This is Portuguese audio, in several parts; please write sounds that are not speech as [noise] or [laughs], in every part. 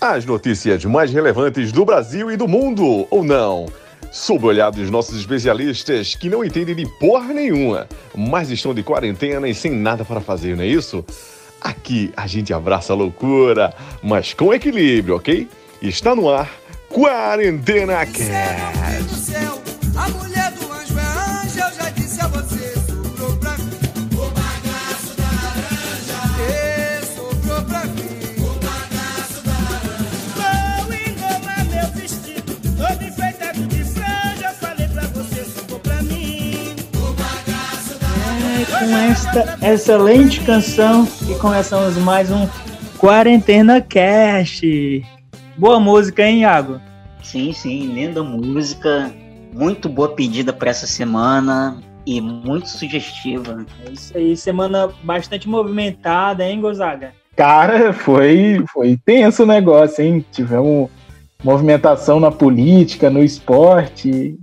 As notícias mais relevantes do Brasil e do mundo, ou não? Sob o olhar dos nossos especialistas que não entendem de porra nenhuma, mas estão de quarentena e sem nada para fazer, não é isso? Aqui a gente abraça a loucura, mas com equilíbrio, ok? Está no ar Quarentena Cast. Esta excelente canção e começamos mais um Quarentena Cast. Boa música, hein, Iago? Sim, sim, linda música. Muito boa pedida para essa semana e muito sugestiva. É isso aí, semana bastante movimentada, hein, Gonzaga? Cara, foi, foi tenso o negócio, hein? Tivemos movimentação na política, no esporte.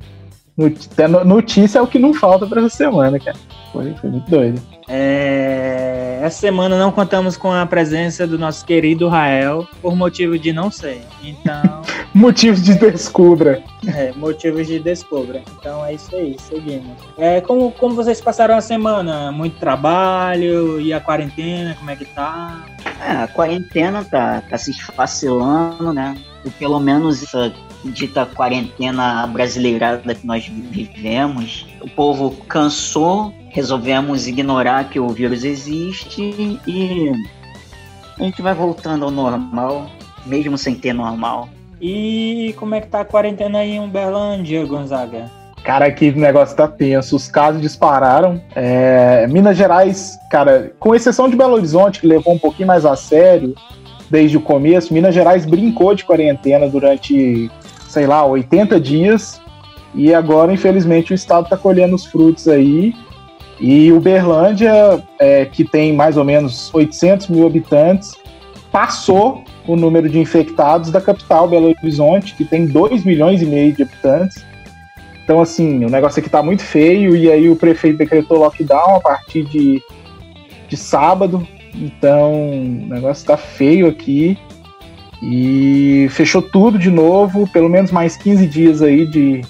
Notícia é o que não falta para essa semana, cara. Foi, foi muito doido. É... Essa semana não contamos com a presença do nosso querido Rael, por motivo de não sei. Então. [laughs] motivos de descubra. É, motivos de descubra. Então é isso aí, seguimos. É, como, como vocês passaram a semana? Muito trabalho e a quarentena, como é que tá? É, a quarentena tá, tá se esfacelando, né? Ou pelo menos essa dita quarentena brasileirada que nós vivemos. O povo cansou resolvemos ignorar que o vírus existe e a gente vai voltando ao normal, mesmo sem ter normal. E como é que tá a quarentena aí em Uberlândia, Gonzaga? Cara, aqui o negócio tá tenso. Os casos dispararam. É, Minas Gerais, cara, com exceção de Belo Horizonte, que levou um pouquinho mais a sério desde o começo, Minas Gerais brincou de quarentena durante, sei lá, 80 dias. E agora, infelizmente, o estado tá colhendo os frutos aí. E Uberlândia, é, que tem mais ou menos 800 mil habitantes, passou o número de infectados da capital, Belo Horizonte, que tem 2 milhões e meio de habitantes. Então, assim, o negócio aqui está muito feio, e aí o prefeito decretou lockdown a partir de, de sábado. Então, o negócio está feio aqui. E fechou tudo de novo, pelo menos mais 15 dias aí de,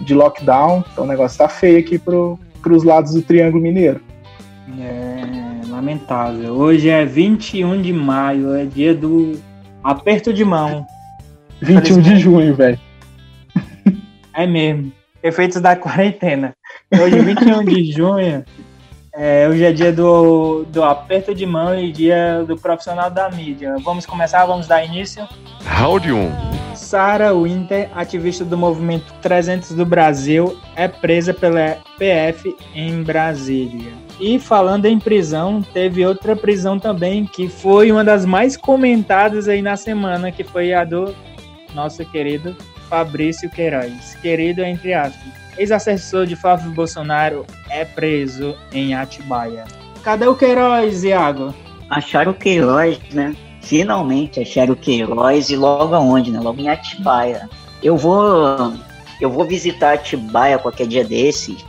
de lockdown. Então o negócio está feio aqui pro, para os lados do Triângulo Mineiro. É lamentável. Hoje é 21 de maio, é dia do aperto de mão. 21 de junho, velho. É mesmo. Efeitos da quarentena. Hoje, 21 de junho, [laughs] é, hoje é dia do, do aperto de mão e dia do profissional da mídia. Vamos começar? Vamos dar início? Round 1. Sarah Winter, ativista do Movimento 300 do Brasil, é presa pela PF em Brasília. E falando em prisão, teve outra prisão também que foi uma das mais comentadas aí na semana, que foi a do nosso querido Fabrício Queiroz. Querido entre aspas. Ex-assessor de Flávio Bolsonaro é preso em Atibaia. Cadê o Queiroz, Iago? Acharam o Queiroz, né? finalmente acharam o Queiroz e logo aonde, né? Logo em Atibaia. Eu vou eu vou visitar Atibaia qualquer dia desses.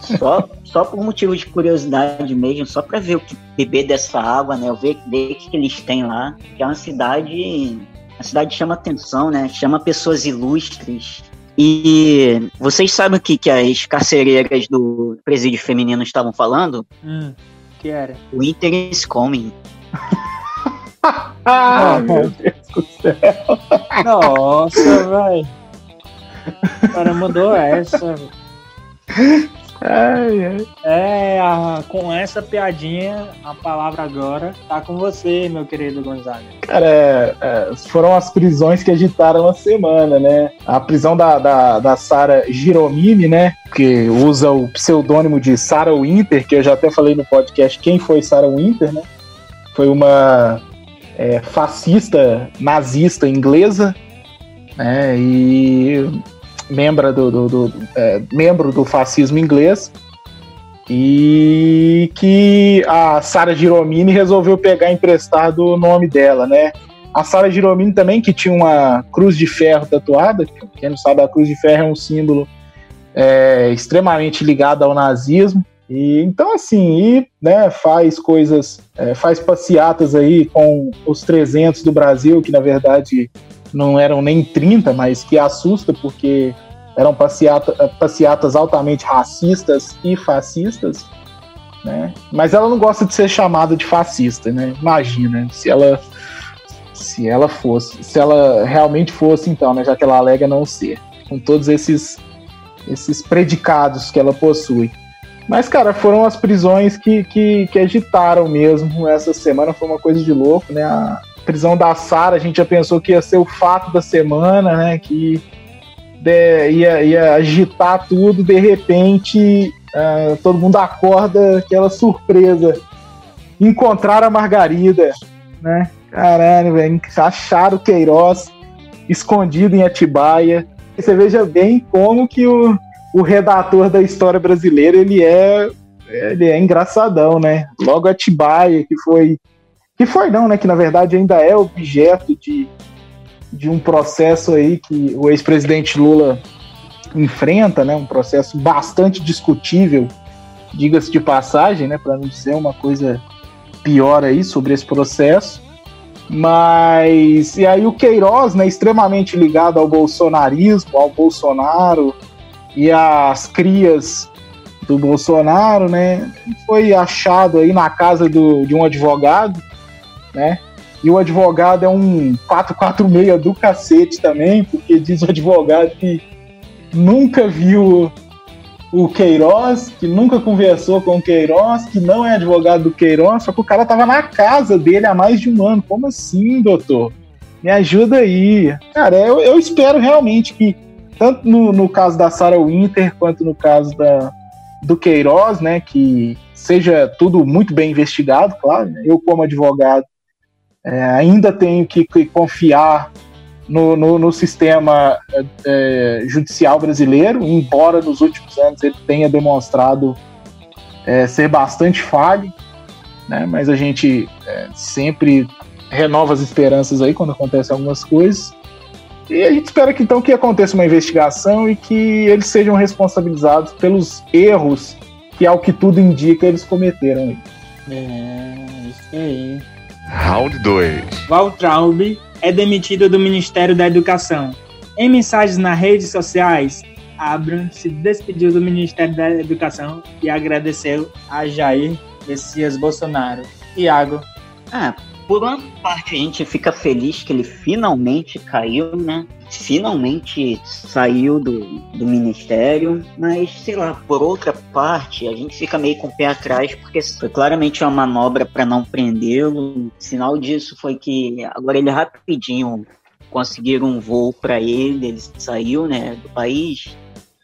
Só, [laughs] só por motivo de curiosidade mesmo, só para ver o que beber dessa água, né? Eu ver, ver o que, que eles têm lá. Que é uma cidade. A cidade chama atenção, né? Chama pessoas ilustres. E vocês sabem o que, que as carcereiras do presídio feminino estavam falando? Hum, que era? O Inter is coming. [laughs] ah, meu Deus do céu. Nossa, [laughs] vai. O cara mandou essa. Ai, ai. É, a, com essa piadinha, a palavra agora tá com você, meu querido Gonzaga. Cara, é, é, foram as prisões que agitaram a semana, né? A prisão da, da, da Sara Giromini, né? Que usa o pseudônimo de Sarah Winter, que eu já até falei no podcast quem foi Sarah Winter, né? Foi uma é, fascista nazista inglesa, né, e membro do, do, do é, membro do fascismo inglês, e que a Sara Giromini resolveu pegar emprestado o nome dela, né? A Sara Giromini também, que tinha uma cruz de ferro tatuada, quem não sabe, a cruz de ferro é um símbolo é, extremamente ligado ao nazismo, E, então, assim, e, né, faz coisas, é, faz passeatas aí com os 300 do Brasil, que na verdade não eram nem 30, mas que assusta porque eram passeata, passeatas altamente racistas e fascistas, né? Mas ela não gosta de ser chamada de fascista, né? Imagina se ela se ela fosse, se ela realmente fosse então, né, já que ela alega não ser, com todos esses esses predicados que ela possui. Mas, cara, foram as prisões que, que, que agitaram mesmo essa semana, foi uma coisa de louco, né? A prisão da Sara, a gente já pensou que ia ser o fato da semana, né? Que de, ia, ia agitar tudo, de repente uh, todo mundo acorda, aquela surpresa. Encontrar a Margarida, né? Caralho, velho, acharam o Queiroz escondido em Atibaia. Você veja bem como que o, o redator da história brasileira ele é ele é engraçadão, né? Logo Atibaia, que foi que foi não, né? Que na verdade ainda é objeto de, de um processo aí que o ex-presidente Lula enfrenta, né? Um processo bastante discutível, diga-se de passagem, né? Para não dizer uma coisa pior aí sobre esse processo. Mas e aí o Queiroz, né, extremamente ligado ao bolsonarismo, ao Bolsonaro e às crias do Bolsonaro, né, foi achado aí na casa do, de um advogado, né? E o advogado é um 446 do cacete também, porque diz o advogado que nunca viu o Queiroz, que nunca conversou com o Queiroz, que não é advogado do Queiroz, só que o cara tava na casa dele há mais de um ano. Como assim, doutor? Me ajuda aí. Cara, eu, eu espero realmente que, tanto no, no caso da Sarah Winter, quanto no caso da, do Queiroz, né, que seja tudo muito bem investigado, claro. Né? Eu, como advogado, é, ainda tenho que, que confiar no, no, no sistema é, judicial brasileiro, embora nos últimos anos ele tenha demonstrado é, ser bastante falho, né? mas a gente é, sempre renova as esperanças aí quando acontecem algumas coisas. E a gente espera que então que aconteça uma investigação e que eles sejam responsabilizados pelos erros que, ao que tudo indica, eles cometeram. É, isso aí. Round 2. Valtraub é demitido do Ministério da Educação. Em mensagens nas redes sociais, Abram se despediu do Ministério da Educação e agradeceu a Jair Messias Bolsonaro. Iago. Ah, por uma parte a gente fica feliz que ele finalmente caiu, né? Finalmente saiu do, do ministério, mas sei lá, por outra parte, a gente fica meio com o pé atrás, porque foi claramente uma manobra para não prendê-lo. Sinal disso foi que agora ele rapidinho conseguiram um voo para ele, ele saiu né, do país,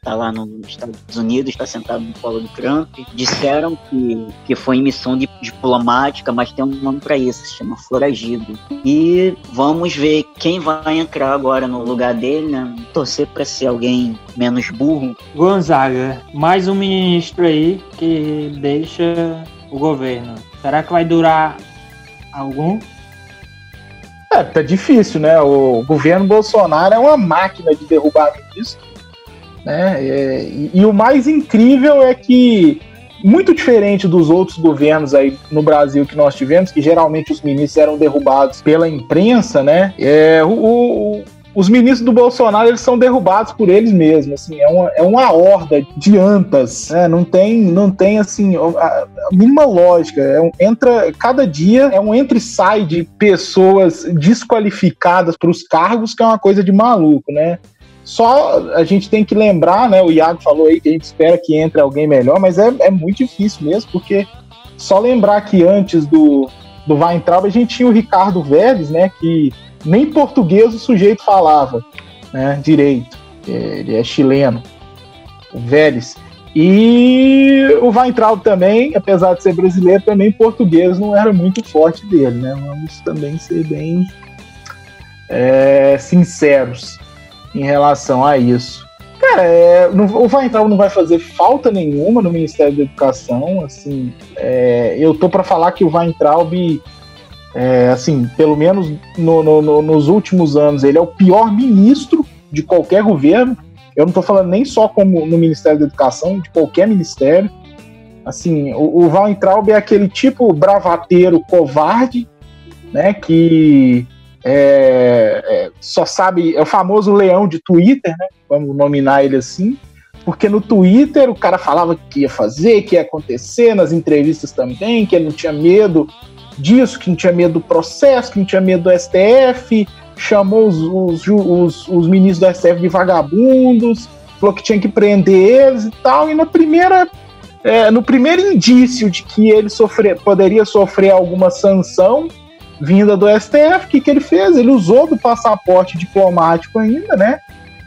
está lá nos Estados Unidos, está sentado no colo do Trump. Disseram que, que foi em missão diplomática, mas tem um nome para isso, se chama foragido. E vamos ver quem vai entrar agora no lugar dele, né? Torcer para ser alguém menos burro. Gonzaga, mais um ministro aí que deixa o governo. Será que vai durar algum? É, tá difícil, né? O governo Bolsonaro é uma máquina de derrubar ministro né? É, e, e, o mais incrível é que, muito diferente dos outros governos aí no Brasil que nós tivemos, que geralmente os ministros eram derrubados pela imprensa, né? É, o, o, os ministros do Bolsonaro eles são derrubados por eles mesmos, assim, é uma, é uma horda de antas, né? não tem, não tem assim, a, a mínima lógica, é um, entra, cada dia é um entra e sai de pessoas desqualificadas para os cargos que é uma coisa de maluco, né? Só a gente tem que lembrar, né? O Iago falou aí que a gente espera que entre alguém melhor, mas é, é muito difícil mesmo, porque só lembrar que antes do, do Weintraub a gente tinha o Ricardo Vélez, né? Que nem português o sujeito falava né, direito. Ele é chileno, o Vélez. E o Weintraub também, apesar de ser brasileiro, também português não era muito forte dele, né? Vamos também ser bem é, sinceros em relação a isso. Cara, é, não, o Weintraub não vai fazer falta nenhuma no Ministério da Educação. Assim, é, eu tô para falar que o Weintraub, é, assim, pelo menos no, no, no, nos últimos anos, ele é o pior ministro de qualquer governo. Eu não estou falando nem só como no Ministério da Educação, de qualquer ministério. Assim, o, o Weintraub é aquele tipo bravateiro covarde, né? Que é, é, só sabe, é o famoso leão de Twitter, né? Vamos nominar ele assim. Porque no Twitter o cara falava que ia fazer, que ia acontecer, nas entrevistas também, que ele não tinha medo disso, que não tinha medo do processo, que não tinha medo do STF, chamou os, os, os, os ministros do STF de vagabundos, falou que tinha que prender eles e tal, e na primeira é, no primeiro indício de que ele poderia sofrer alguma sanção vinda do STF, o que, que ele fez? Ele usou do passaporte diplomático ainda, né?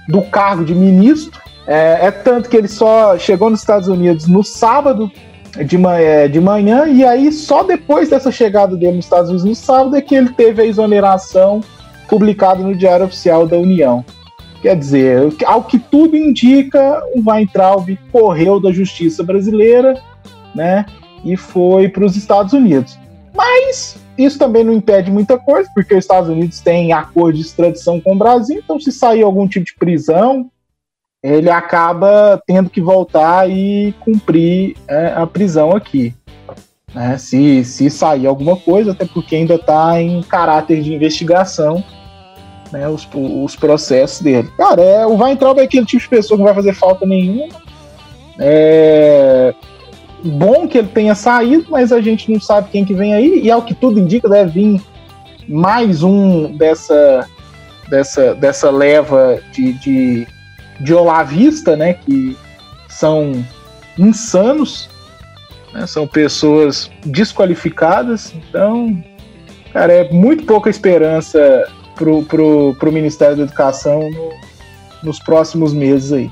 Do cargo de ministro. É, é tanto que ele só chegou nos Estados Unidos no sábado de, é, de manhã, e aí só depois dessa chegada dele nos Estados Unidos no sábado é que ele teve a exoneração publicada no Diário Oficial da União. Quer dizer, ao que tudo indica, o Weintraub correu da justiça brasileira, né? E foi para os Estados Unidos. Mas isso também não impede muita coisa, porque os Estados Unidos têm acordo de extradição com o Brasil, então se sair algum tipo de prisão, ele acaba tendo que voltar e cumprir é, a prisão aqui. Né? Se, se sair alguma coisa, até porque ainda está em caráter de investigação né, os, os processos dele. Cara, é, o Weintraub é aquele tipo de pessoa que não vai fazer falta nenhuma. É bom que ele tenha saído, mas a gente não sabe quem que vem aí, e ao que tudo indica, deve vir mais um dessa, dessa, dessa leva de, de, de olavista, né, que são insanos, né, são pessoas desqualificadas, então, cara, é muito pouca esperança pro, pro, pro Ministério da Educação no, nos próximos meses aí.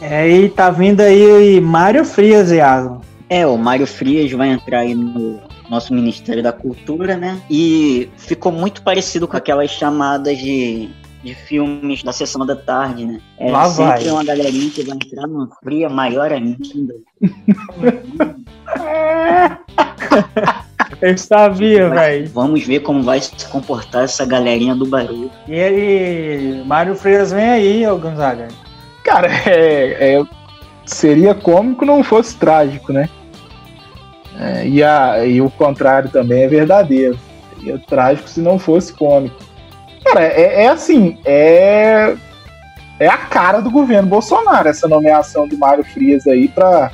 É, e tá vindo aí Mário Frias, Iago. É, o Mário Frias vai entrar aí no nosso Ministério da Cultura, né? E ficou muito parecido com aquelas chamadas de, de filmes da sessão da tarde, né? É Lá sempre vai. uma galerinha que vai entrar numa fria maior ainda. [laughs] Eu sabia, velho. Vamos ver como vai se comportar essa galerinha do barulho. E ele. Mário Frias vem aí, ô Gonzaga. Cara, é, é- seria cômico não fosse trágico, né? É, e, a, e o contrário também é verdadeiro. Seria trágico se não fosse cômico. Cara, é, é assim, é, é a cara do governo Bolsonaro, essa nomeação do Mário Frias aí para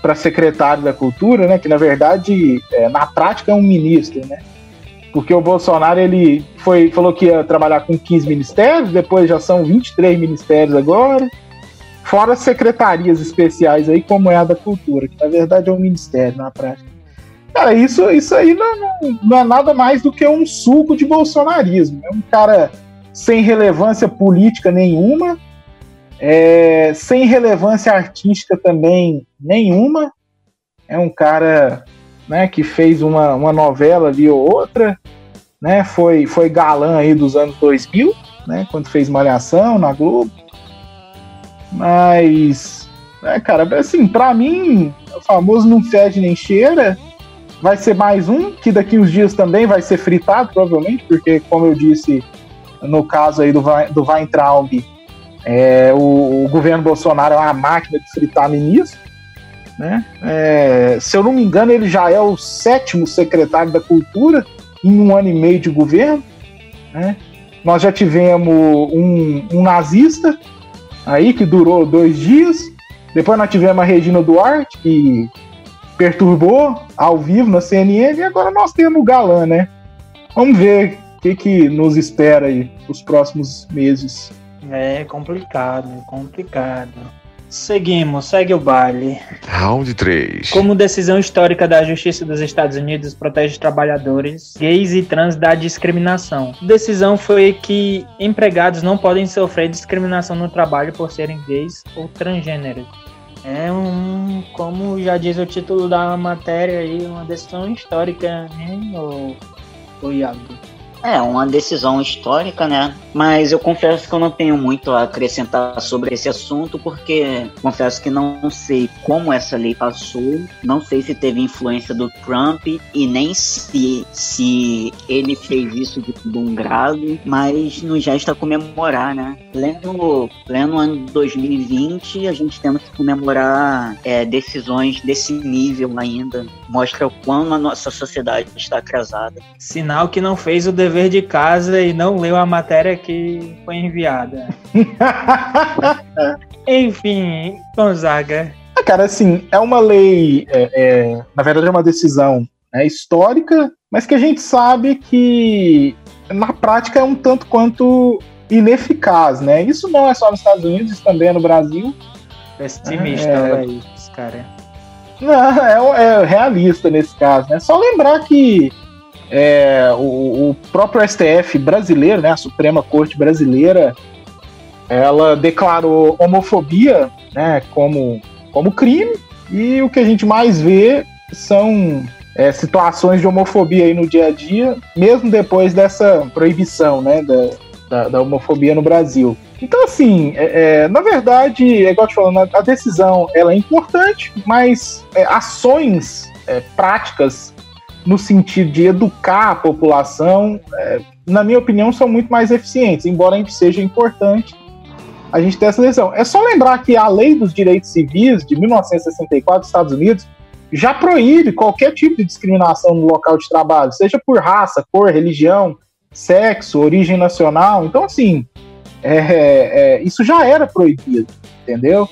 para secretário da Cultura, né? Que na verdade, é, na prática, é um ministro, né? Porque o Bolsonaro ele foi, falou que ia trabalhar com 15 ministérios, depois já são 23 ministérios agora. Fora secretarias especiais aí, como é a da cultura, que na verdade é um ministério na prática. Cara, isso, isso aí não, não, não é nada mais do que um suco de bolsonarismo. É um cara sem relevância política nenhuma, é, sem relevância artística também nenhuma. É um cara né, que fez uma, uma novela ali ou outra, né, foi, foi galã aí dos anos 2000, né, quando fez Malhação na Globo. Mas, né, cara, assim, pra mim, o famoso não fede nem cheira. Vai ser mais um, que daqui uns dias também vai ser fritado, provavelmente, porque, como eu disse, no caso aí do, do Weintraub, é, o, o governo Bolsonaro é uma máquina de fritar ministro. Né? É, se eu não me engano, ele já é o sétimo secretário da Cultura em um ano e meio de governo. Né? Nós já tivemos um, um nazista aí que durou dois dias. Depois nós tivemos a Regina Duarte, que perturbou ao vivo na CNN, e agora nós temos o Galã, né? Vamos ver o que, que nos espera aí os próximos meses. É complicado, complicado. Seguimos, segue o baile. Round 3. Como decisão histórica da Justiça dos Estados Unidos protege trabalhadores gays e trans da discriminação. A decisão foi que empregados não podem sofrer discriminação no trabalho por serem gays ou transgêneros. É um, como já diz o título da matéria aí, uma decisão histórica, né, o, o Iago? É, uma decisão histórica, né? Mas eu confesso que eu não tenho muito a acrescentar sobre esse assunto, porque confesso que não sei como essa lei passou, não sei se teve influência do Trump e nem se, se ele fez isso de bom grado, mas nos gesta comemorar, né? Pleno, pleno ano de 2020, a gente temos que comemorar é, decisões desse nível ainda. Mostra o quão a nossa sociedade está atrasada. Sinal que não fez o dever de casa e não leu a matéria que foi enviada. [laughs] Enfim, Gonzaga. Ah, cara, assim, é uma lei, é, é, na verdade é uma decisão né, histórica, mas que a gente sabe que na prática é um tanto quanto ineficaz, né? Isso não é só nos Estados Unidos, isso também é no Brasil. Pessimista, é, esse cara. Não, é, é, realista nesse caso, né? Só lembrar que é, o, o, próprio STF brasileiro, né, a Suprema Corte Brasileira, ela declarou homofobia né, como, como crime, e o que a gente mais vê são é, situações de homofobia aí no dia a dia, mesmo depois dessa proibição né, da, da, da homofobia no Brasil. Então, assim, é, é, na verdade, é igual te falando, a, decisão ela é importante, mas é, ações é, práticas no sentido de educar a população, é, na minha opinião, são muito mais eficientes, embora seja importante a gente ter essa decisão. É só lembrar que a Lei dos Direitos Civis de 1964 dos Estados Unidos já proíbe qualquer tipo de discriminação no local de trabalho, seja por raça, cor, religião, sexo, origem nacional. Então, assim, é, é, isso já era proibido, entendeu?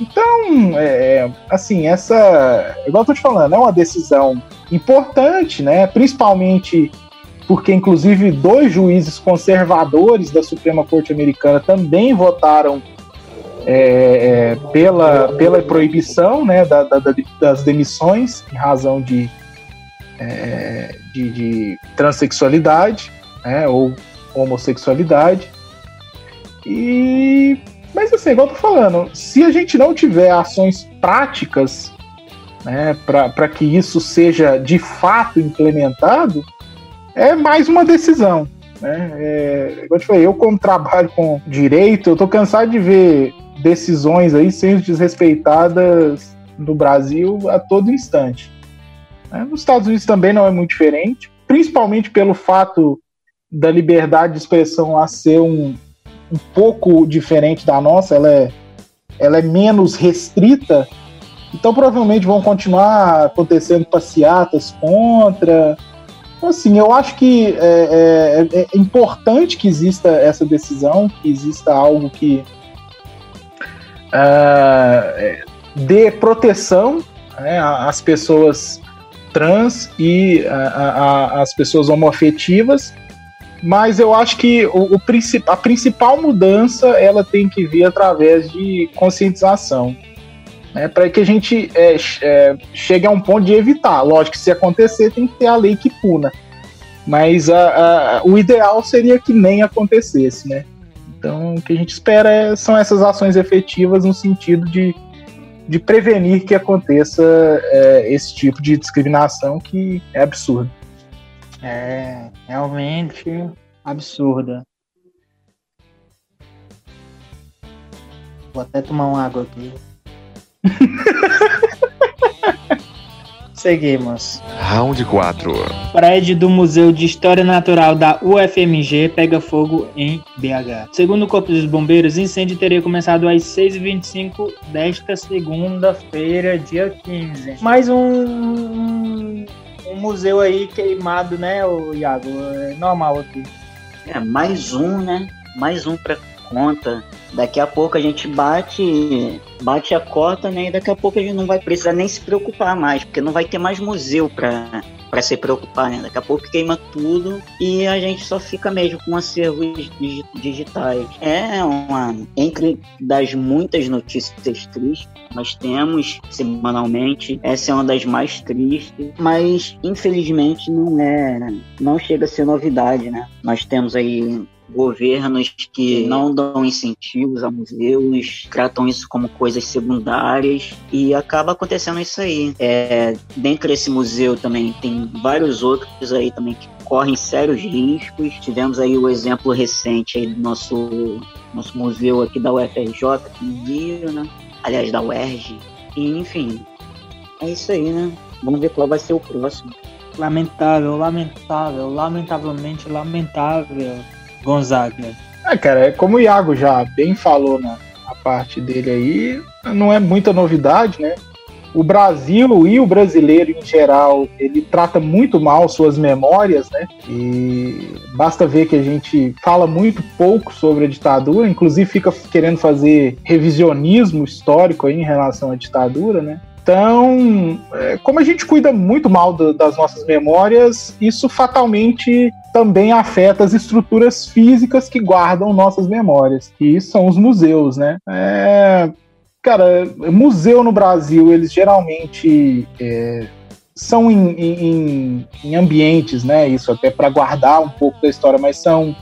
Então, é, assim, essa, igual eu tô te falando, é uma decisão importante, né? Principalmente porque, inclusive, dois juízes conservadores da Suprema Corte Americana também votaram é, é, pela, pela proibição né, da, da, das demissões em razão de, é, de, de, transexualidade né, ou homossexualidade. E, mas assim, igual eu tô falando, se a gente não tiver ações práticas né, para que isso seja de fato implementado, é mais uma decisão. Né? É, eu falei, eu como trabalho com direito, eu tô cansado de ver decisões aí sendo desrespeitadas no Brasil a todo instante. Né? Nos Estados Unidos também não é muito diferente, principalmente pelo fato da liberdade de expressão lá ser um, um pouco diferente da nossa, ela é, ela é menos restrita, então provavelmente vão continuar acontecendo passeatas contra. Então, assim, eu acho que é, é, é importante que exista essa decisão, que exista algo que uh, dê proteção né, às pessoas trans e às pessoas homoafetivas, mas eu acho que o, o, a principal mudança ela tem que vir através de conscientização, né, para que a gente é, é, chegue a um ponto de evitar. Lógico que se acontecer tem que ter a lei que puna, mas a, a, o ideal seria que nem acontecesse, né? Então, o que a gente espera é, são essas ações efetivas no sentido de, de prevenir que aconteça é, esse tipo de discriminação que é absurdo. É realmente absurda. Vou até tomar uma água aqui. [laughs] Seguimos. Round 4. Prédio do Museu de História Natural da UFMG pega fogo em BH. Segundo o Corpo dos Bombeiros, incêndio teria começado às 6h25 desta segunda-feira, dia 15. Mais um, um museu aí queimado, né, o Iago? É normal aqui. É, mais um, né? Mais um para conta. Daqui a pouco a gente bate, bate a cota, né? E daqui a pouco a gente não vai precisar nem se preocupar mais, porque não vai ter mais museu para para se preocupar, né? Daqui a pouco queima tudo e a gente só fica mesmo com acervos digitais. É uma entre das muitas notícias tristes nós temos semanalmente. Essa é uma das mais tristes, mas infelizmente não é, não chega a ser novidade, né? Nós temos aí governos que não dão incentivos a museus, tratam isso como coisas secundárias e acaba acontecendo isso aí. É, dentro desse museu também tem vários outros aí também que correm sérios riscos. Tivemos aí o exemplo recente aí do nosso, nosso museu aqui da UFRJ, aqui no Rio, né? Aliás, da UERJ. E, enfim, é isso aí, né? Vamos ver qual vai ser o próximo. Lamentável, lamentável, lamentavelmente lamentável, Gonzaga. É, cara, é como o Iago já bem falou na, na parte dele aí, não é muita novidade, né? o Brasil e o brasileiro em geral, ele trata muito mal suas memórias, né? E basta ver que a gente fala muito pouco sobre a ditadura, inclusive fica querendo fazer revisionismo histórico aí em relação à ditadura, né? Então, é, como a gente cuida muito mal do, das nossas memórias, isso fatalmente também afeta as estruturas físicas que guardam nossas memórias, que são os museus, né? É, cara, museu no Brasil, eles geralmente é, são em, em, em, ambientes, né? Isso até para guardar um pouco da história, mas são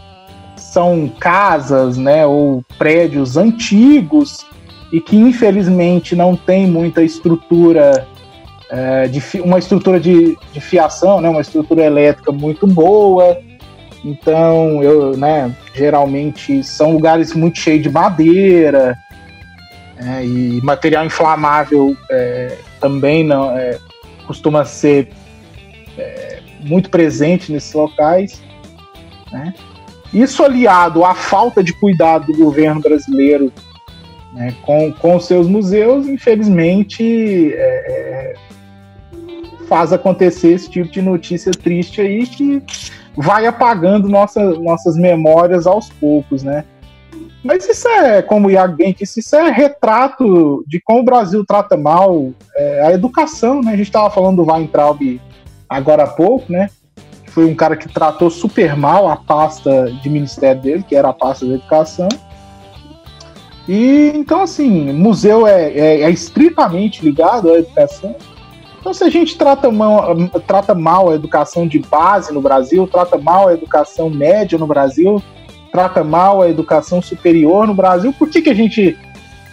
são casas, né? Ou prédios antigos e que infelizmente não tem muita estrutura é, de uma estrutura de, de fiação, né? Uma estrutura elétrica muito boa. Então, eu, né? Geralmente são lugares muito cheios de madeira é, e material inflamável é, também não é, costuma ser é, muito presente nesses locais. Né? Isso aliado à falta de cuidado do governo brasileiro né, com, com seus museus, infelizmente é, faz acontecer esse tipo de notícia triste aí que vai apagando nossa, nossas memórias aos poucos, né? Mas isso é, como o Iago bem disse, isso é retrato de como o Brasil trata mal é, a educação, né? A gente estava falando do Weintraub agora há pouco, né? Foi um cara que tratou super mal a pasta de ministério dele, que era a pasta da educação. E então, assim, museu é, é, é estritamente ligado à educação. Então, se a gente trata mal, trata mal a educação de base no Brasil, trata mal a educação média no Brasil, trata mal a educação superior no Brasil, por que, que a gente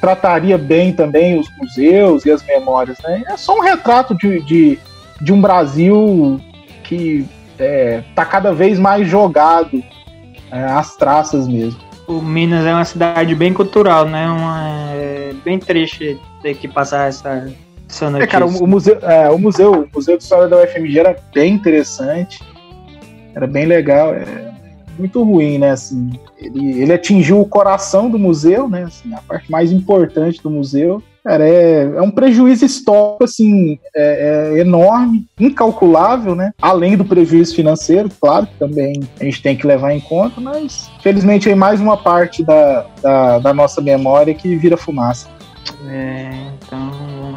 trataria bem também os museus e as memórias? Né? É só um retrato de, de, de um Brasil que está é, tá cada vez mais jogado é, às traças mesmo. O Minas é uma cidade bem cultural, né? Uma, é bem triste ter que passar essa. É, cara, o, o museu, é, o museu, o museu de história da UFMG era bem interessante, era bem legal. É, muito ruim, né? Assim, ele, ele atingiu o coração do museu, né? Assim, a parte mais importante do museu. Cara, é, é um prejuízo histórico, assim, é, é enorme, incalculável, né? Além do prejuízo financeiro, claro, que também a gente tem que levar em conta, mas felizmente é mais uma parte da, da, da nossa memória que vira fumaça. É, então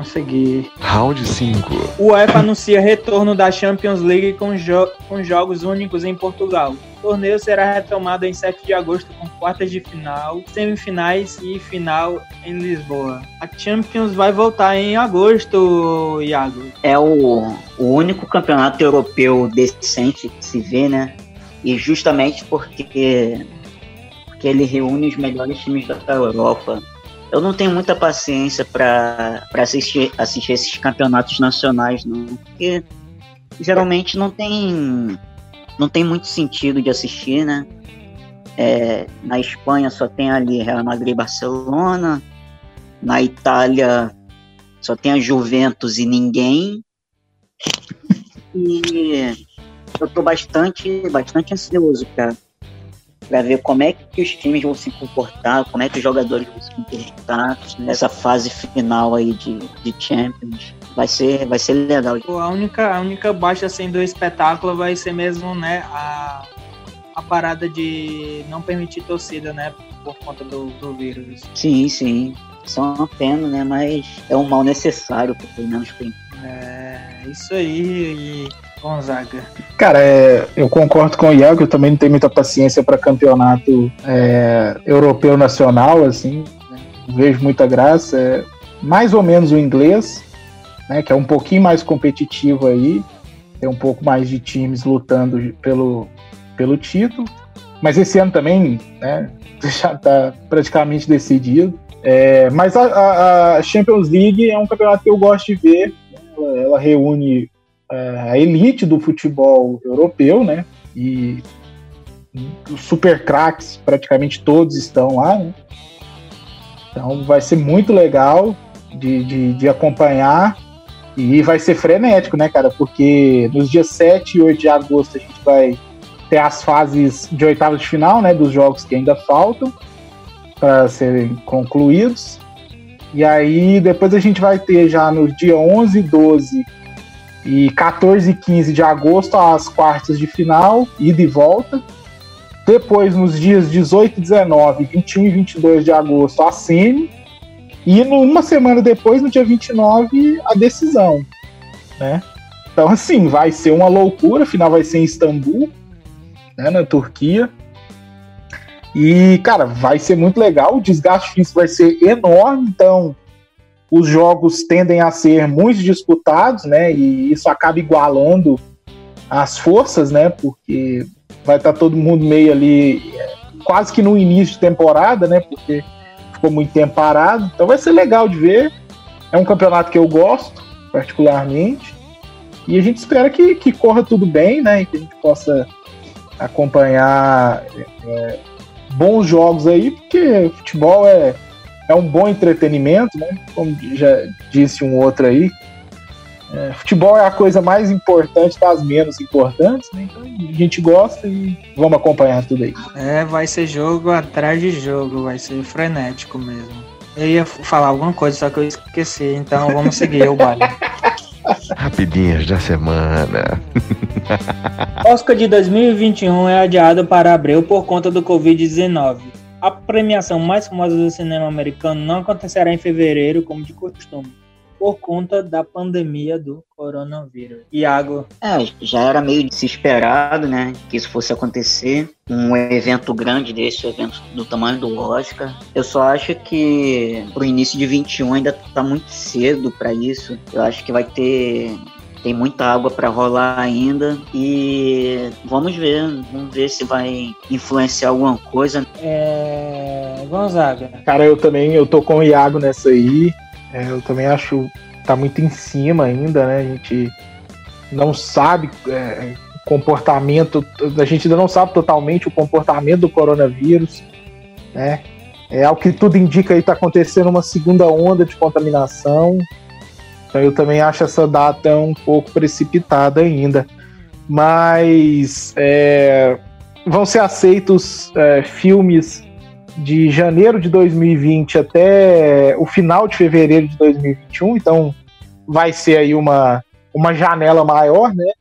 vamos seguir. Round 5. O UEFA anuncia retorno da Champions League com, jo com jogos únicos em Portugal. O torneio será retomado em 7 de agosto com quartas de final, semifinais e final em Lisboa. A Champions vai voltar em agosto, Iago. É o, o único campeonato europeu decente que se vê, né? E justamente porque, porque ele reúne os melhores times da Europa eu não tenho muita paciência para assistir, assistir esses campeonatos nacionais, não. Porque geralmente não tem, não tem muito sentido de assistir, né? É, na Espanha só tem ali Real Madrid e Barcelona. Na Itália só tem a Juventus e ninguém. E eu tô bastante, bastante ansioso para para ver como é que os times vão se comportar, como é que os jogadores vão se comportar nessa fase final aí de, de Champions. Vai ser, vai ser legal. A única, a única baixa assim, do espetáculo vai ser mesmo né, a, a parada de não permitir torcida, né? Por conta do, do vírus. Sim, sim. Só uma pena, né? Mas é um mal necessário, pelo menos É, isso aí. E Gonzaga? Cara, é, eu concordo com o Iago, eu também não tenho muita paciência para campeonato é, europeu nacional, assim, né? vejo muita graça. É, mais ou menos o inglês, né, que é um pouquinho mais competitivo aí, tem um pouco mais de times lutando pelo, pelo título, mas esse ano também né, [laughs] já está praticamente decidido. É, mas a, a, Champions League é um campeonato que eu gosto de ver. Ela, ela reúne a elite do futebol europeu, né? E super craques, praticamente todos estão lá, né? Então vai ser muito legal de, de, de, acompanhar e vai ser frenético, né, cara? Porque nos dias 7 e 8 de agosto a gente vai ter as fases de oitavas de final, né, dos jogos que ainda faltam para serem concluídos. E aí depois a gente vai ter já no dia 11, 12 e 14 e 15 de agosto as quartas de final, ida e volta. Depois, nos dias 18, 19, 21 e 22 de agosto, a semi. E uma semana depois, no dia 29, a decisão. Né? Então, assim, vai ser uma loucura. Final vai ser em Istambul, né, na Turquia. E, cara, vai ser muito legal. O desgaste físico vai ser enorme. Então, os jogos tendem a ser muito disputados, né? E isso acaba igualando as forças, né? Porque vai estar tá todo mundo meio ali, quase que no início de temporada, né? Porque ficou muito tempo parado. Então vai ser legal de ver. É um campeonato que eu gosto, particularmente. E a gente espera que, que corra tudo bem, né? E que a gente possa acompanhar é, bons jogos aí, porque futebol é, é um bom entretenimento, né? Como já disse um outro aí, é, futebol é a coisa mais importante das menos importantes, né? Então a gente gosta e vamos acompanhar tudo aí. É, vai ser jogo atrás de jogo, vai ser frenético mesmo. Eu ia falar alguma coisa, só que eu esqueci, então vamos seguir o baile. [laughs] Rapidinhas da semana. Oscar de 2021 é adiado para abril por conta do Covid-19. A premiação mais famosa do cinema americano não acontecerá em fevereiro, como de costume por conta da pandemia do coronavírus. Iago. É, já era meio de se esperado, né, que isso fosse acontecer. Um evento grande desse, um evento do tamanho do Oscar. Eu só acho que pro início de 21 ainda tá muito cedo para isso. Eu acho que vai ter tem muita água para rolar ainda e vamos ver, vamos ver se vai influenciar alguma coisa. É... Gonzaga. Cara, eu também eu tô com o Iago nessa aí. É, eu também acho tá muito em cima ainda, né? A gente não sabe é, o comportamento, a gente ainda não sabe totalmente o comportamento do coronavírus, né? É ao que tudo indica aí está acontecendo uma segunda onda de contaminação. Então eu também acho essa data um pouco precipitada ainda. Mas é, vão ser aceitos é, filmes de janeiro de 2020 até o final de fevereiro de 2021, então vai ser aí uma, uma janela maior, né,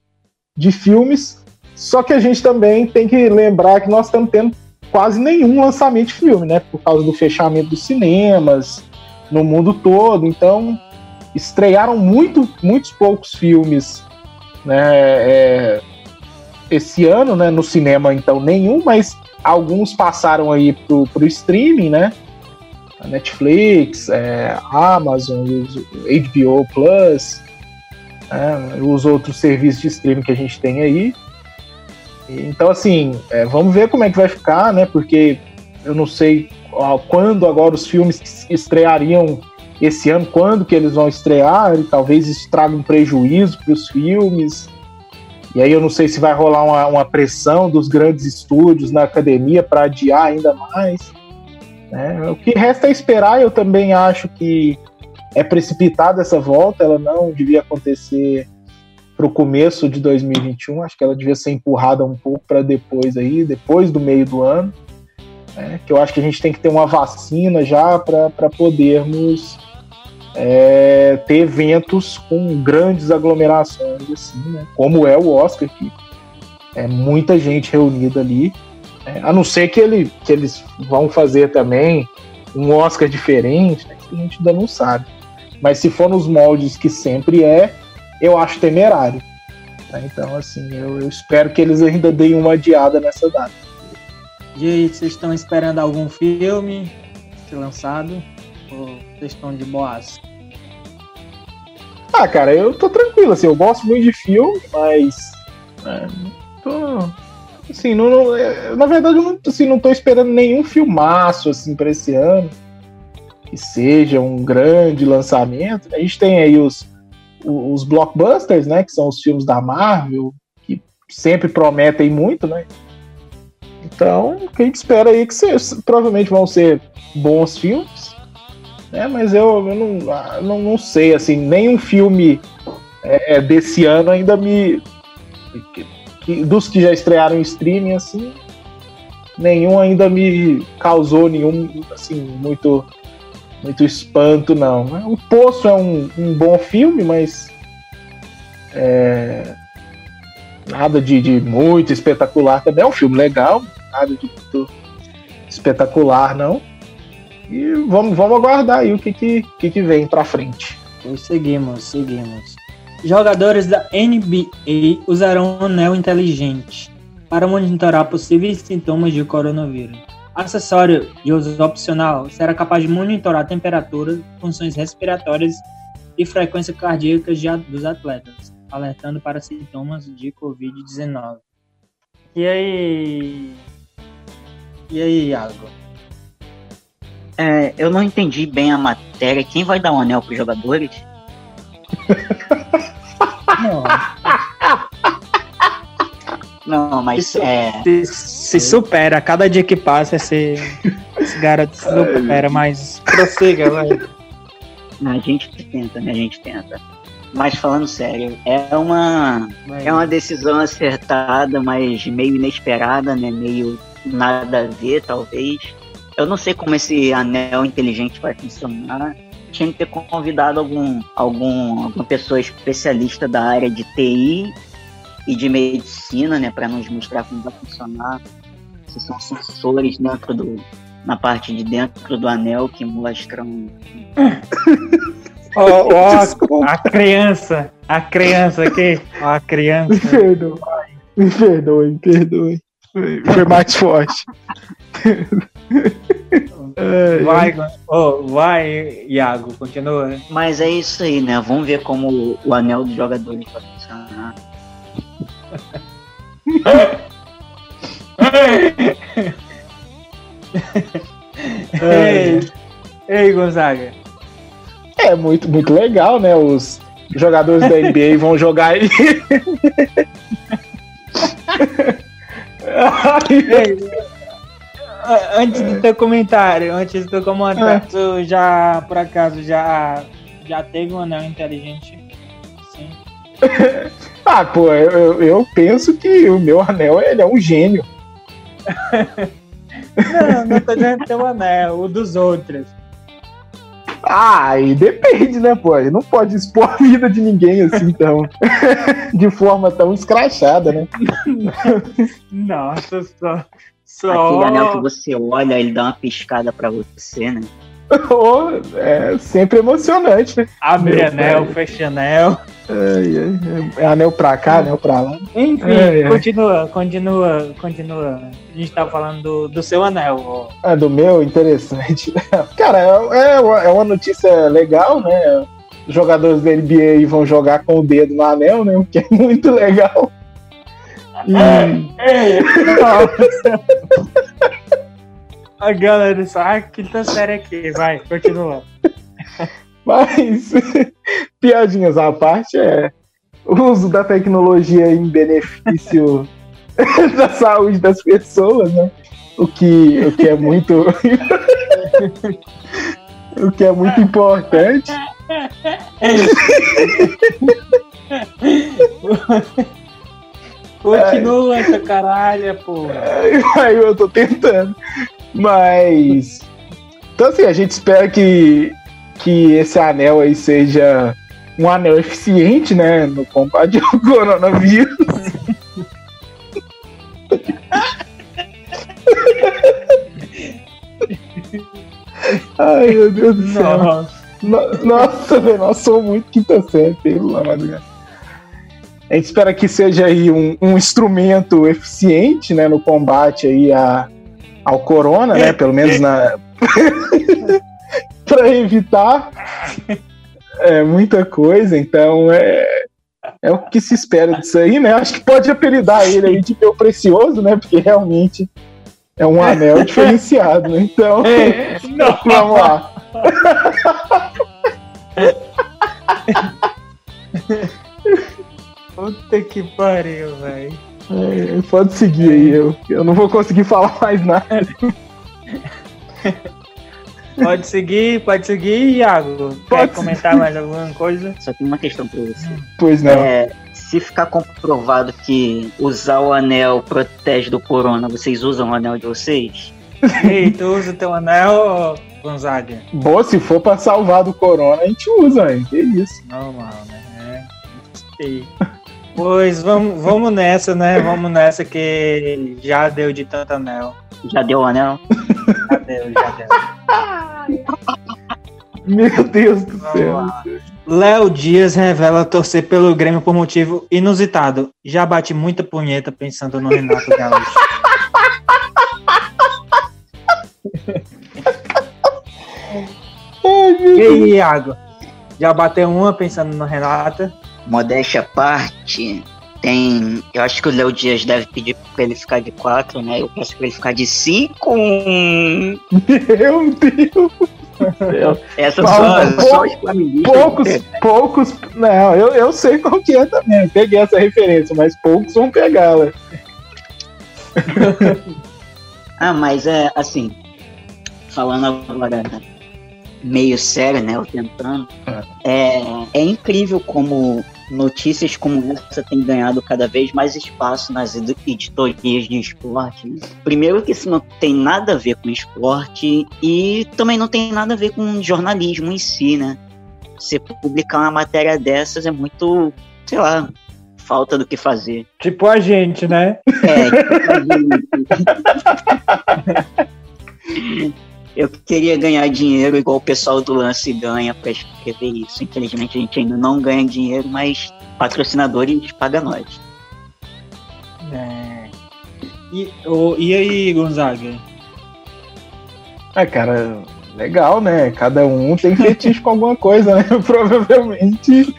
de filmes. Só que a gente também tem que lembrar que nós estamos tendo quase nenhum lançamento de filme, né, por causa do fechamento dos cinemas no mundo todo. Então estrearam muito, muitos poucos filmes, né, é, esse ano, né, no cinema então nenhum, mas alguns passaram aí pro, pro streaming, né? A Netflix, é, Amazon, HBO Plus, é, os outros serviços de streaming que a gente tem aí. Então, assim, é, vamos ver como é que vai ficar, né? Porque eu não sei quando agora os filmes estreariam esse ano, quando que eles vão estrear, e talvez isso traga um prejuízo para os filmes. E aí eu não sei se vai rolar uma, uma pressão dos grandes estúdios na academia para adiar ainda mais. Né? O que resta é esperar. Eu também acho que é precipitada essa volta. Ela não devia acontecer para o começo de 2021. Acho que ela devia ser empurrada um pouco para depois aí, depois do meio do ano. Né? Que eu acho que a gente tem que ter uma vacina já para podermos é, ter eventos com grandes aglomerações, assim, né? Como é o Oscar, que é muita gente reunida ali. É, a não ser que, ele, que eles vão fazer também um Oscar diferente, né, que a gente ainda não sabe. Mas se for nos moldes que sempre é, eu acho temerário. Né? Então, assim, eu, eu, espero que eles ainda deem uma adiada nessa data. E aí, vocês estão esperando algum filme ser lançado? Ou vocês estão de boas? Ah, cara, eu tô tranquilo, assim, eu gosto muito de filme, mas. É, tô. Assim, não, não, é, na verdade, eu não, assim, não tô esperando nenhum filmaço, assim, pra esse ano. Que seja um grande lançamento. A gente tem aí os, os blockbusters, né? Que são os filmes da Marvel, que sempre prometem muito, né? Então, o que a gente espera aí é que provavelmente vão ser bons filmes, né? Mas eu, eu não, ah, não, não, sei, assim, nenhum filme é, desse ano ainda me. Que, que, dos que já estrearam em streaming, assim, nenhum ainda me causou nenhum, assim, muito, muito espanto, não. O Poço é um, um bom filme, mas. É, nada de, de muito espetacular também. É um filme legal, nada de muito espetacular, não. E vamos, vamos aguardar aí o que, que, que, que vem pra frente. Seguimos, seguimos. Jogadores da NBA usarão um anel inteligente para monitorar possíveis sintomas de coronavírus. Acessório de uso opcional será capaz de monitorar a temperatura, funções respiratórias e frequência cardíaca dos atletas, alertando para sintomas de Covid-19. E aí? E aí, Iago? É, eu não entendi bem a matéria. Quem vai dar um anel para os jogadores? não. Não, mas se, é. Se, se, supera, cada dia que passa esse, esse garoto se supera, mas prossiga, vai. A gente tenta, né? A gente tenta. Mas falando sério, é uma, é uma decisão acertada, mas meio inesperada, né? Meio nada a ver, talvez. Eu não sei como esse anel inteligente vai funcionar. Tinha que ter convidado algum, algum, alguma pessoa especialista da área de TI e de medicina, né, para nos mostrar como vai funcionar. Se são sensores dentro do, na parte de dentro do anel que mostram. oh, oh, a criança, a criança aqui, a criança. Me perdoe, me perdoe, me perdoe. Foi mais forte. [laughs] [laughs] vai, oh, vai, Iago, continua. Mas é isso aí, né? Vamos ver como o anel dos jogadores vai funcionar. [laughs] ei, ei, Gonzaga. É muito, muito legal, né? Os jogadores da NBA [laughs] vão jogar aí. Antes do teu comentário, antes do comentário, é. tu já, por acaso, já, já teve um anel inteligente? Sim. [laughs] ah, pô, eu, eu penso que o meu anel ele é um gênio. [laughs] não, não tô dizendo teu anel, o dos outros. Ah, e depende, né, pô? Ele não pode expor a vida de ninguém assim, tão. [laughs] de forma tão escrachada, né? Nossa, só. Só... Aquele anel que você olha, ele dá uma piscada pra você, né? [laughs] oh, é sempre emocionante, né? Abre anel, fecha anel. É, é, é, anel pra cá, anel pra lá. Enfim, é, continua, continua, continua. A gente tava falando do, do seu anel. Ah, do meu? Interessante. [laughs] Cara, é, é uma notícia legal, né? Os jogadores da NBA vão jogar com o dedo no anel, né? O que é muito legal. E... É, A galera só, ah, quinta série aqui, vai, continua. [laughs] Mas, piadinhas à parte, é o uso da tecnologia em benefício [laughs] da saúde das pessoas, né? O que, o que é muito. [laughs] o que é muito importante. Continua essa caralha, porra. [laughs] Aí eu tô tentando. Mas. Então, assim, a gente espera que, que esse anel aí seja um anel eficiente, né? No combate ao [laughs] coronavírus. [laughs] Ai, meu Deus do céu. Nossa, Nossa velho, nós somos muito quinta série, pelo amor de Deus. A gente espera que seja aí um, um instrumento eficiente, né, no combate aí a, ao corona, né? Pelo menos na. [laughs] para evitar é, muita coisa, então é, é o que se espera disso aí, né? Acho que pode apelidar ele aí de meu precioso, né? Porque realmente é um anel [laughs] diferenciado, né? Então, é, [laughs] vamos lá. Puta que pariu, velho. É, pode seguir aí, eu, eu não vou conseguir falar mais nada. Pode seguir, pode seguir, Iago. Pode Quer comentar mais alguma coisa? Só tem uma questão pra você. Pois não. É, se ficar comprovado que usar o anel protege do corona, vocês usam o anel de vocês? Ei, tu usa o teu anel, Gonzaga? Bom, se for pra salvar do corona, a gente usa, hein? Que isso. Normal, né? É, gostei. Pois vamos, vamos nessa, né? Vamos nessa que já deu de tanto anel. Já deu o anel? Já deu, já deu. [laughs] Meu Deus do Vamos céu. Léo Dias revela torcer pelo Grêmio por motivo inusitado. Já bate muita punheta pensando no Renato Gaúcho. E aí, Iago? Já bateu uma pensando no Renato? Modéstia à parte, tem. Eu acho que o Léo Dias deve pedir pra ele ficar de 4, né? Eu peço pra ele ficar de 5. [laughs] Meu Deus. Essas Não, são pou- só os flamenguistas. Poucos, poucos. Não, eu, eu sei qual que é também. Peguei essa referência, mas poucos vão pegá-la. [laughs] Ah, mas é assim. Falando agora meio sério, né? Eu tentando. É, é incrível como notícias como essa têm ganhado cada vez mais espaço nas ed- editorias de esporte. Primeiro que isso não tem nada a ver com esporte e também não tem nada a ver com jornalismo em si, né? Você publicar uma matéria dessas é muito, sei lá, falta do que fazer. Tipo a gente, né? É, [laughs] eu queria ganhar dinheiro igual o pessoal do lance ganha para escrever isso. Infelizmente a gente ainda não ganha dinheiro, mas patrocinadores pagam nós. É. E, e aí, Gonzaga? É, cara, legal, né? Cada um tem fetiche com alguma coisa, né? [laughs] Provavelmente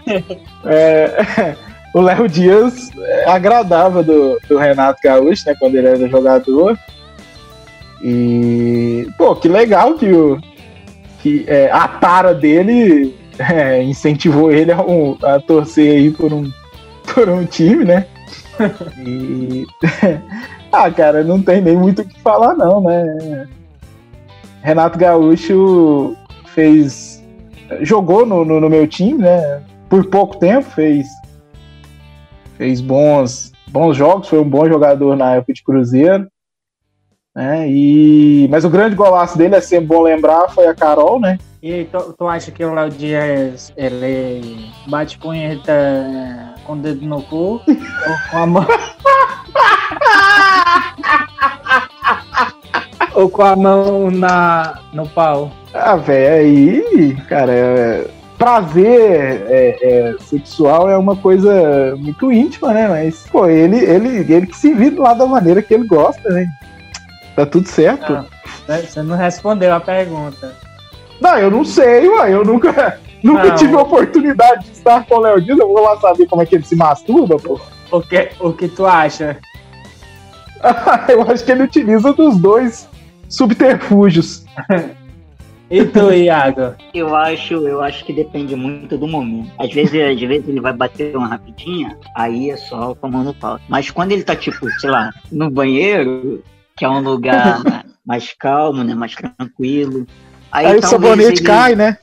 é, [laughs] o Léo Dias é, agradava do, do Renato Gaúcho, né? Quando ele era jogador. E, pô, que legal que, o, que é, a tara dele é, incentivou ele a, um- a torcer aí por um, [laughs] por um time, né? E, [laughs] ah, cara, não tem nem muito o que falar, não, né? Renato Gaúcho fez. jogou no, no, no meu time, né? Por pouco tempo, fez. Fez bons, bons jogos, foi um bom jogador na época de Cruzeiro. Né? E, mas o grande golaço dele, é sempre bom lembrar, foi a Carol, né? E aí, tu, tu acha que o Léo Dias ele bate punheta é, com o dedo no cu [laughs] ou com a mão? [laughs] ou com a mão na, no pau? Ah, velho, aí, cara, é- prazer é, é, sexual é uma coisa muito íntima, né? Mas, pô, ele, ele, ele que se vira lá da maneira que ele gosta, né? Tá tudo certo. Não, você não respondeu a pergunta. Não, eu não sei, ué, eu nunca, nunca Não. tive a oportunidade de estar com o Léo Dias, eu vou lá saber como é que ele se masturba, pô. O que, o que tu acha? [laughs] eu acho que ele utiliza dos dois subterfúgios. [laughs] E tu, Iago? Eu acho, eu acho que depende muito do momento. Às vezes, às vezes ele vai bater uma rapidinha, aí é só com a mão no pau. Mas quando ele tá, tipo, sei lá, no banheiro, que é um lugar [laughs] mais calmo, né? Mais tranquilo. Aí, Aí, o sabonete ele- cai, né?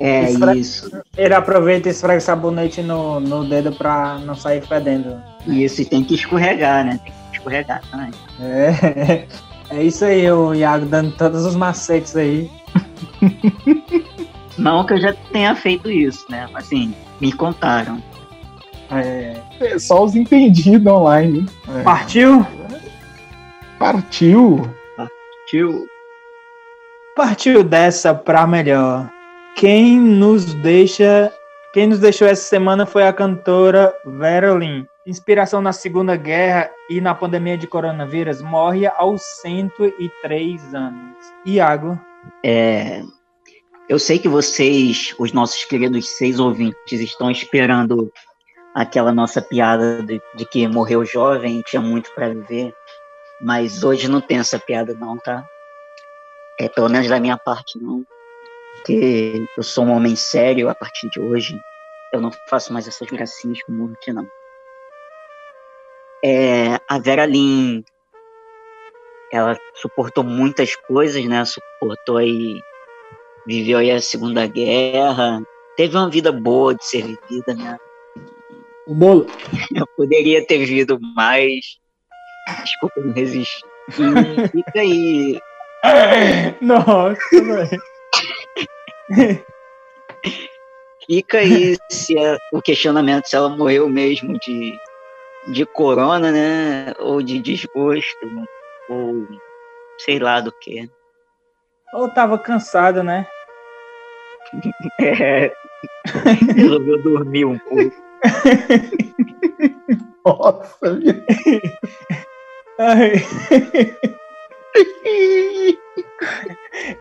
É Esfre- isso. Ele aproveita e esfrega o sabonete no, no dedo pra não sair fedendo. Isso, e tem que escorregar, né? Tem que escorregar também. É, [laughs] é isso aí, o Iago dando todos os macetes aí. [laughs] Não que eu já tenha feito isso, né? Assim, me contaram. É, É só os entendidos online. É. partiu? Partiu. Tio, Partiu dessa pra melhor. Quem nos deixa. Quem nos deixou essa semana foi a cantora Vera Lynn. Inspiração na Segunda Guerra e na pandemia de coronavírus, morre aos 103 anos. Iago, É, eu sei que vocês, os nossos queridos seis ouvintes, estão esperando aquela nossa piada de, de que morreu jovem e tinha muito para viver, mas hoje não tem essa piada não, tá? É, pelo menos da minha parte não, porque eu sou um homem sério a partir de hoje, eu não faço mais essas gracinhas com o não. É, a Vera Lynn, ela suportou muitas coisas, né? Suportou aí, viveu aí a Segunda Guerra, teve uma vida boa de ser vivida, né? O bolo. Eu poderia ter vivido mais. Desculpa, não resisti. [laughs] E fica aí. [laughs] Nossa, velho. [laughs] Fica aí se é, o questionamento se ela morreu mesmo de, de corona, né? Ou de desgosto, ou sei lá do que. Ou tava cansada, né? É, resolveu dormir um pouco. Nossa, minha... Ai. [laughs]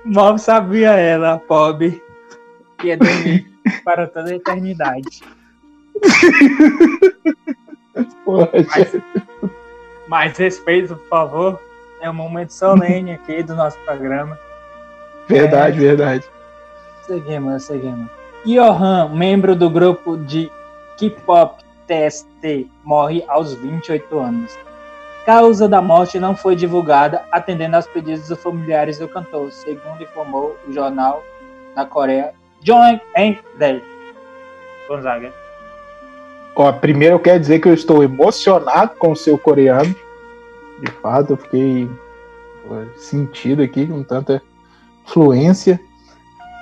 Mal sabia ela, pobre, que ia dormir [laughs] para toda a eternidade. Poxa. Mais respeito, por favor. É um momento solene aqui do nosso programa. Verdade, verdade. Seguimos, seguimos. Johan, membro do grupo de K-pop TST, morre aos 28 anos. Causa da morte não foi divulgada, atendendo aos pedidos dos familiares do cantor, segundo informou o jornal da Coreia Joint and Day. Gonzaga. Ó, primeiro eu quero dizer que eu estou emocionado com o seu coreano. De fato, eu fiquei sentido aqui com tanta fluência.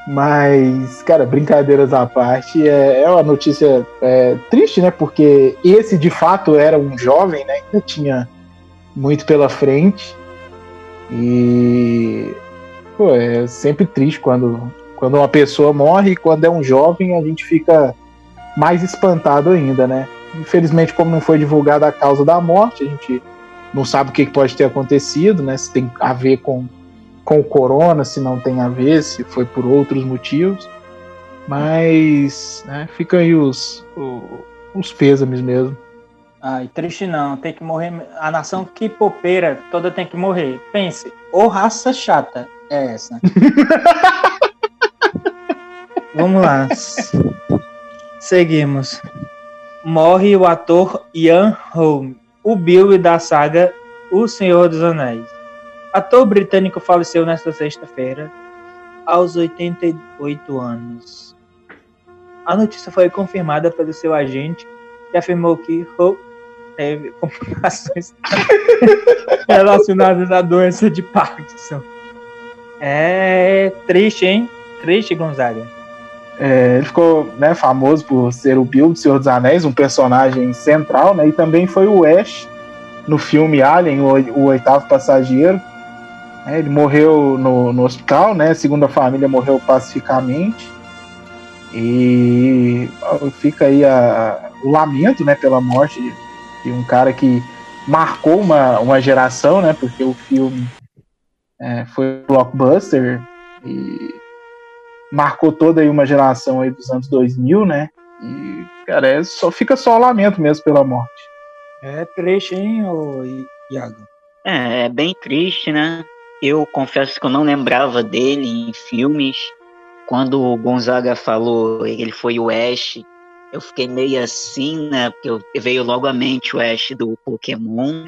Mas, cara, brincadeiras à parte, é, é uma notícia é, triste, né? Porque esse de fato era um jovem, né? Ainda tinha muito pela frente. E pô, é sempre triste quando, quando uma pessoa morre quando é um jovem a gente fica mais espantado ainda, né? Infelizmente, como não foi divulgada a causa da morte, a gente não sabe o que pode ter acontecido, né? Se tem a ver com, com o corona, se não tem a ver, se foi por outros motivos. Mas né, fica aí os, os pêsames mesmo. Ai, triste não, tem que morrer. A nação que popeira toda tem que morrer. Pense, ô raça chata é essa. [laughs] Vamos lá. Seguimos. Morre o ator Ian Holm, o Bill da saga O Senhor dos Anéis. Ator britânico faleceu nesta sexta-feira, aos 88 anos. A notícia foi confirmada pelo seu agente, que afirmou que Holm teve complicações [laughs] relacionadas à doença de Parkinson. É triste, hein? Triste, Gonzaga. É, ele ficou né, famoso por ser o Bill do Senhor dos Anéis, um personagem central, né, e também foi o Ash no filme Alien, o, o oitavo passageiro. É, ele morreu no, no hospital, né? Segundo a família, morreu pacificamente. E fica aí a, o lamento, né, pela morte de um cara que marcou uma, uma geração, né? Porque o filme é, foi blockbuster e marcou toda aí uma geração aí dos anos 2000, né? E, cara, é só, fica só o lamento mesmo pela morte. É triste, hein, ô Iago? É, é bem triste, né? Eu confesso que eu não lembrava dele em filmes. Quando o Gonzaga falou ele foi o Ash, eu fiquei meio assim, né? Porque eu, veio logo à mente o Ash do Pokémon.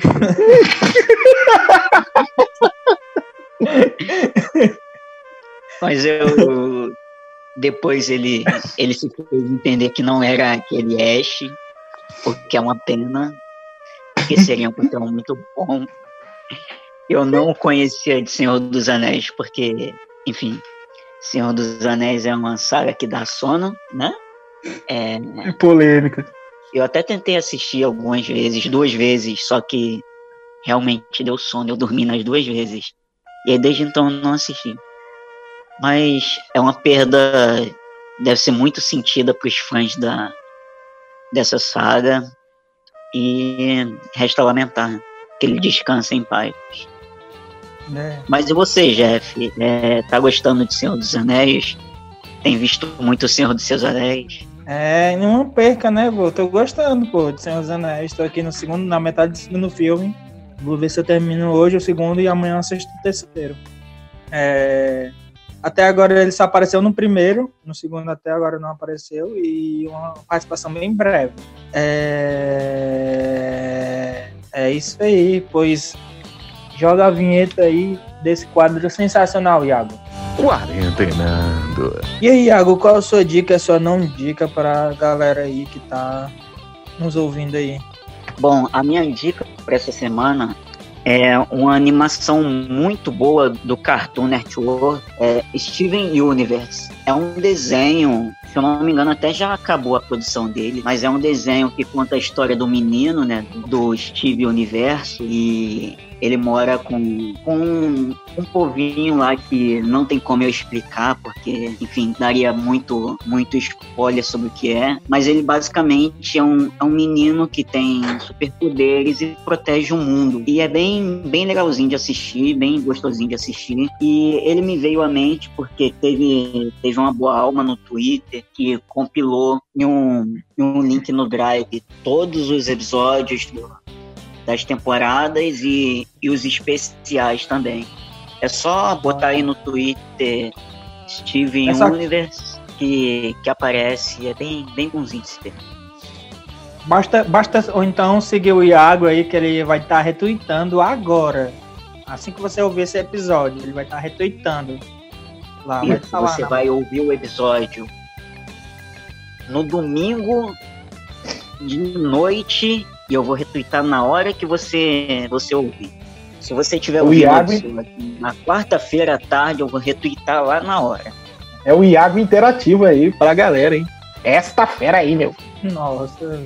Mas eu depois ele ele se fez entender que não era aquele Ash, porque é uma pena, porque seria um Pokémon muito bom. Eu não conhecia de Senhor dos Anéis, porque, enfim, Senhor dos Anéis é uma saga que dá sono, né? É, É polêmica. eu até tentei assistir algumas vezes, duas vezes, só que realmente deu sono, eu dormi nas duas vezes. E aí desde então eu não assisti. Mas é uma perda, deve ser muito sentida para os fãs da, dessa saga. E resta lamentar que ele descanse em paz. É. Mas e você, Jeff? É, tá gostando de Senhor dos Anéis? Tem visto muito o Senhor dos Seus Anéis? É, não perca, né, pô? Tô gostando, pô, de Senhor dos Anéis. Tô aqui no segundo, na metade do segundo filme. Vou ver se eu termino hoje o segundo e amanhã assisto o terceiro. É, Até agora ele só apareceu no primeiro, no segundo até agora não apareceu, e uma participação bem breve. É, É isso aí, pois joga a vinheta aí desse quadro sensacional, Iago. Quarentenando. E aí, Iago, qual a sua dica, a sua não dica pra galera aí que tá nos ouvindo aí? Bom, a minha dica para essa semana é uma animação muito boa do Cartoon Network, é Steven Universe. É um desenho, se eu não me engano, até já acabou a produção dele, mas é um desenho que conta a história do menino, né, do Steve Universo e ele mora com, com um, um povinho lá que não tem como eu explicar, porque, enfim, daria muito, muito spoiler sobre o que é. Mas ele basicamente é um, é um menino que tem superpoderes e protege o mundo. E é bem, bem legalzinho de assistir, bem gostosinho de assistir. E ele me veio à mente porque teve, teve uma boa alma no Twitter que compilou em um, em um link no Drive todos os episódios do, das temporadas e, e os especiais também. É só botar aí no Twitter Steven Essa... Universe que, que aparece, é bem, bem bonzinho de se ver. Basta, basta ou então seguir o Iago aí, que ele vai estar tá retweetando agora. Assim que você ouvir esse episódio, ele vai estar tá retweetando. Lá, Isso, vai falar, você não. vai ouvir o episódio no domingo de noite e eu vou retweetar na hora que você, você ouvir. Se você tiver ouvindo Iago... na quarta-feira à tarde, eu vou retweetar lá na hora. É o Iago interativo aí pra galera, hein? Esta fera aí, meu. Nossa.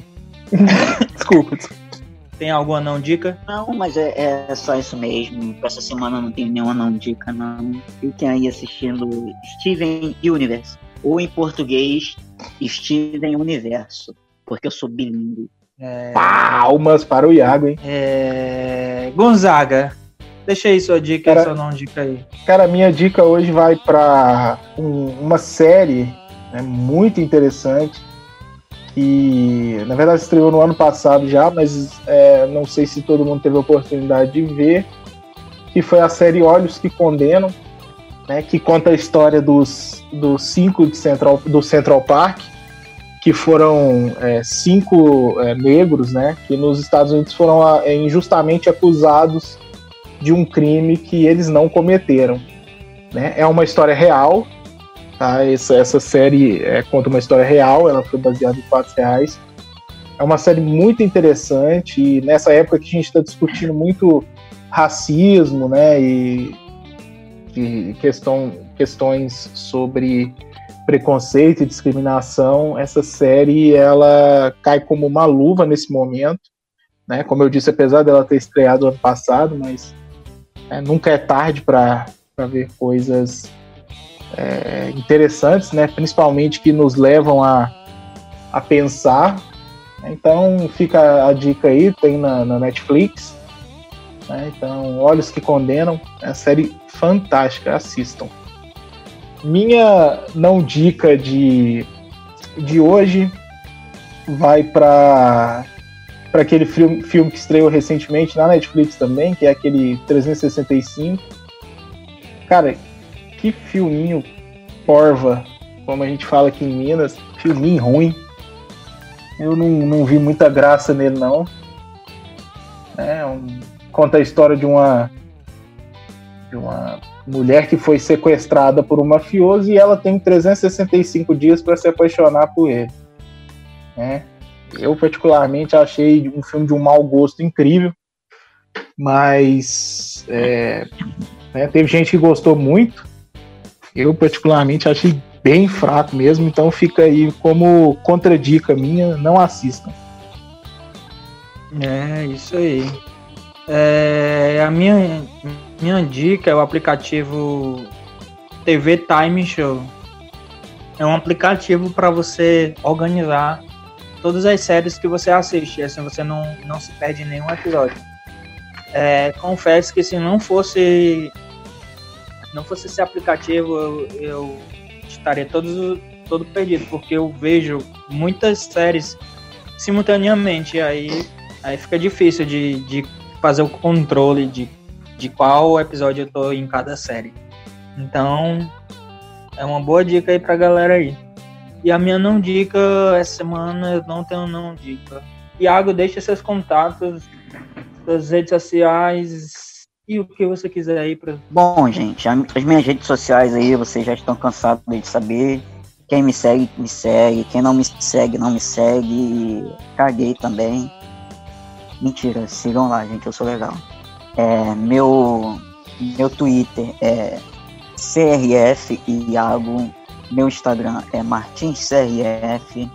[laughs] desculpa, desculpa. Tem alguma não dica? Não, mas é, é, só isso mesmo. Pra essa semana não tem nenhuma não dica, não. Fiquem aí assistindo Steven Universe. Ou em português, Steven Universo. Porque eu sou bilíngue. É... Palmas para o Iago, hein? É... Gonzaga, deixa aí sua dica cara, sua não dica aí. Cara, minha dica hoje vai para um, uma série né, muito interessante que na verdade estreou no ano passado já, mas é, não sei se todo mundo teve a oportunidade de ver, que foi a série Olhos que Condenam, né, que conta a história dos, dos cinco de Central, do Central Park, que foram é, cinco é, negros, né, que nos Estados Unidos foram é, injustamente acusados de um crime que eles não cometeram. Né? É uma história real, tá? Essa, essa série é, conta uma história real, ela foi baseada em fatos reais. É uma série muito interessante e nessa época que a gente está discutindo muito racismo, né, e, e questão, questões sobre preconceito e discriminação, essa série ela cai como uma luva nesse momento, né? Como eu disse, apesar dela ter estreado ano passado, mas é, nunca é tarde para ver coisas é, interessantes, né? Principalmente que nos levam a, a pensar. Então fica a dica aí, tem na, na Netflix. Né? Então, Olhos que Condenam, é uma série fantástica, assistam. Minha não dica de, de hoje vai para para aquele filme, filme que estreou recentemente na Netflix também, que é aquele 365. Cara, que filminho porva, como a gente fala aqui em Minas, filminho ruim. Eu não, não vi muita graça nele não. É, um, conta a história de uma de uma mulher que foi sequestrada por um mafioso e ela tem 365 dias para se apaixonar por ele. Né? Eu, particularmente, achei um filme de um mau gosto incrível, mas é, né, teve gente que gostou muito. Eu, particularmente, achei bem fraco mesmo, então fica aí como contradica minha: não assistam. É, isso aí. É, a minha, minha dica é o aplicativo TV Time Show. É um aplicativo para você organizar todas as séries que você assiste, assim você não, não se perde nenhum episódio. É, confesso que se não fosse não fosse esse aplicativo, eu, eu estaria todo, todo perdido, porque eu vejo muitas séries simultaneamente, aí, aí fica difícil de, de fazer o controle de, de qual episódio eu tô em cada série. Então, é uma boa dica aí pra galera aí. E a minha não dica essa semana eu não tenho não dica. Iago, deixa seus contatos suas redes sociais e o que você quiser aí para. Bom, gente, as minhas redes sociais aí vocês já estão cansados de saber. Quem me segue, me segue. Quem não me segue, não me segue. Caguei também. Mentira, sigam lá, gente, eu sou legal. É, meu, meu Twitter é CRF Iago. Meu Instagram é MartinsCRF.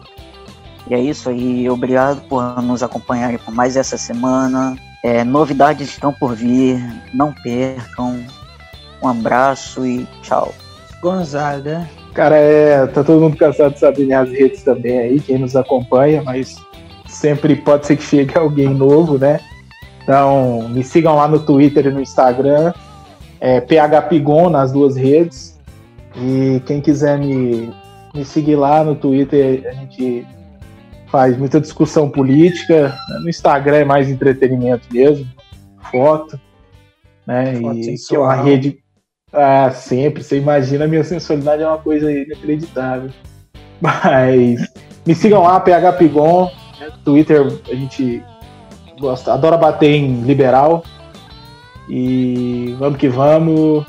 E é isso aí. Obrigado por nos acompanharem por mais essa semana. É, novidades estão por vir. Não percam. Um abraço e tchau. Gonzaga. Cara, é, tá todo mundo cansado de saber minhas redes também aí, quem nos acompanha, mas sempre pode ser que chegue alguém novo, né? Então, me sigam lá no Twitter e no Instagram, é phpigon nas duas redes. E quem quiser me, me seguir lá no Twitter, a gente faz muita discussão política. No Instagram é mais entretenimento mesmo, foto. Né? Foto e que é uma rede. Ah, sempre. Você imagina a minha sensualidade é uma coisa inacreditável. [laughs] Mas me sigam lá, phpigon. Né? Twitter a gente gosta, adora bater em liberal. E vamos que vamos.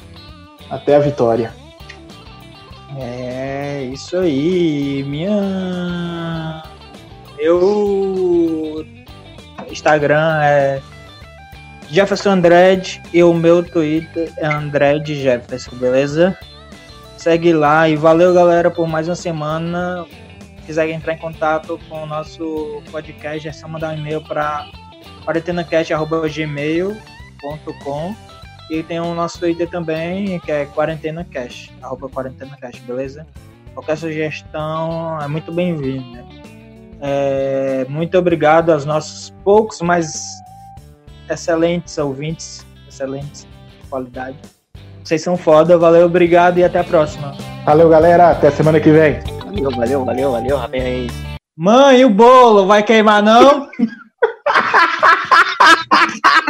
Até a vitória. É isso aí. Minha. Meu Instagram é Jefferson Andrade e o meu Twitter é Andrade Jefferson, beleza? Segue lá e valeu, galera, por mais uma semana. Se quiser entrar em contato com o nosso podcast, é só mandar um e-mail para quarentenacast.gmail.com e tem o nosso Twitter também, que é quarentenacast, arroba quarentenacast, beleza? Qualquer sugestão é muito bem-vinda. É, muito obrigado aos nossos poucos, mas excelentes ouvintes, excelentes de qualidade. Vocês são foda, valeu, obrigado e até a próxima. Valeu, galera, até semana que vem. Valeu, valeu, valeu, valeu, rapaz. Mãe, o bolo vai queimar não? [laughs]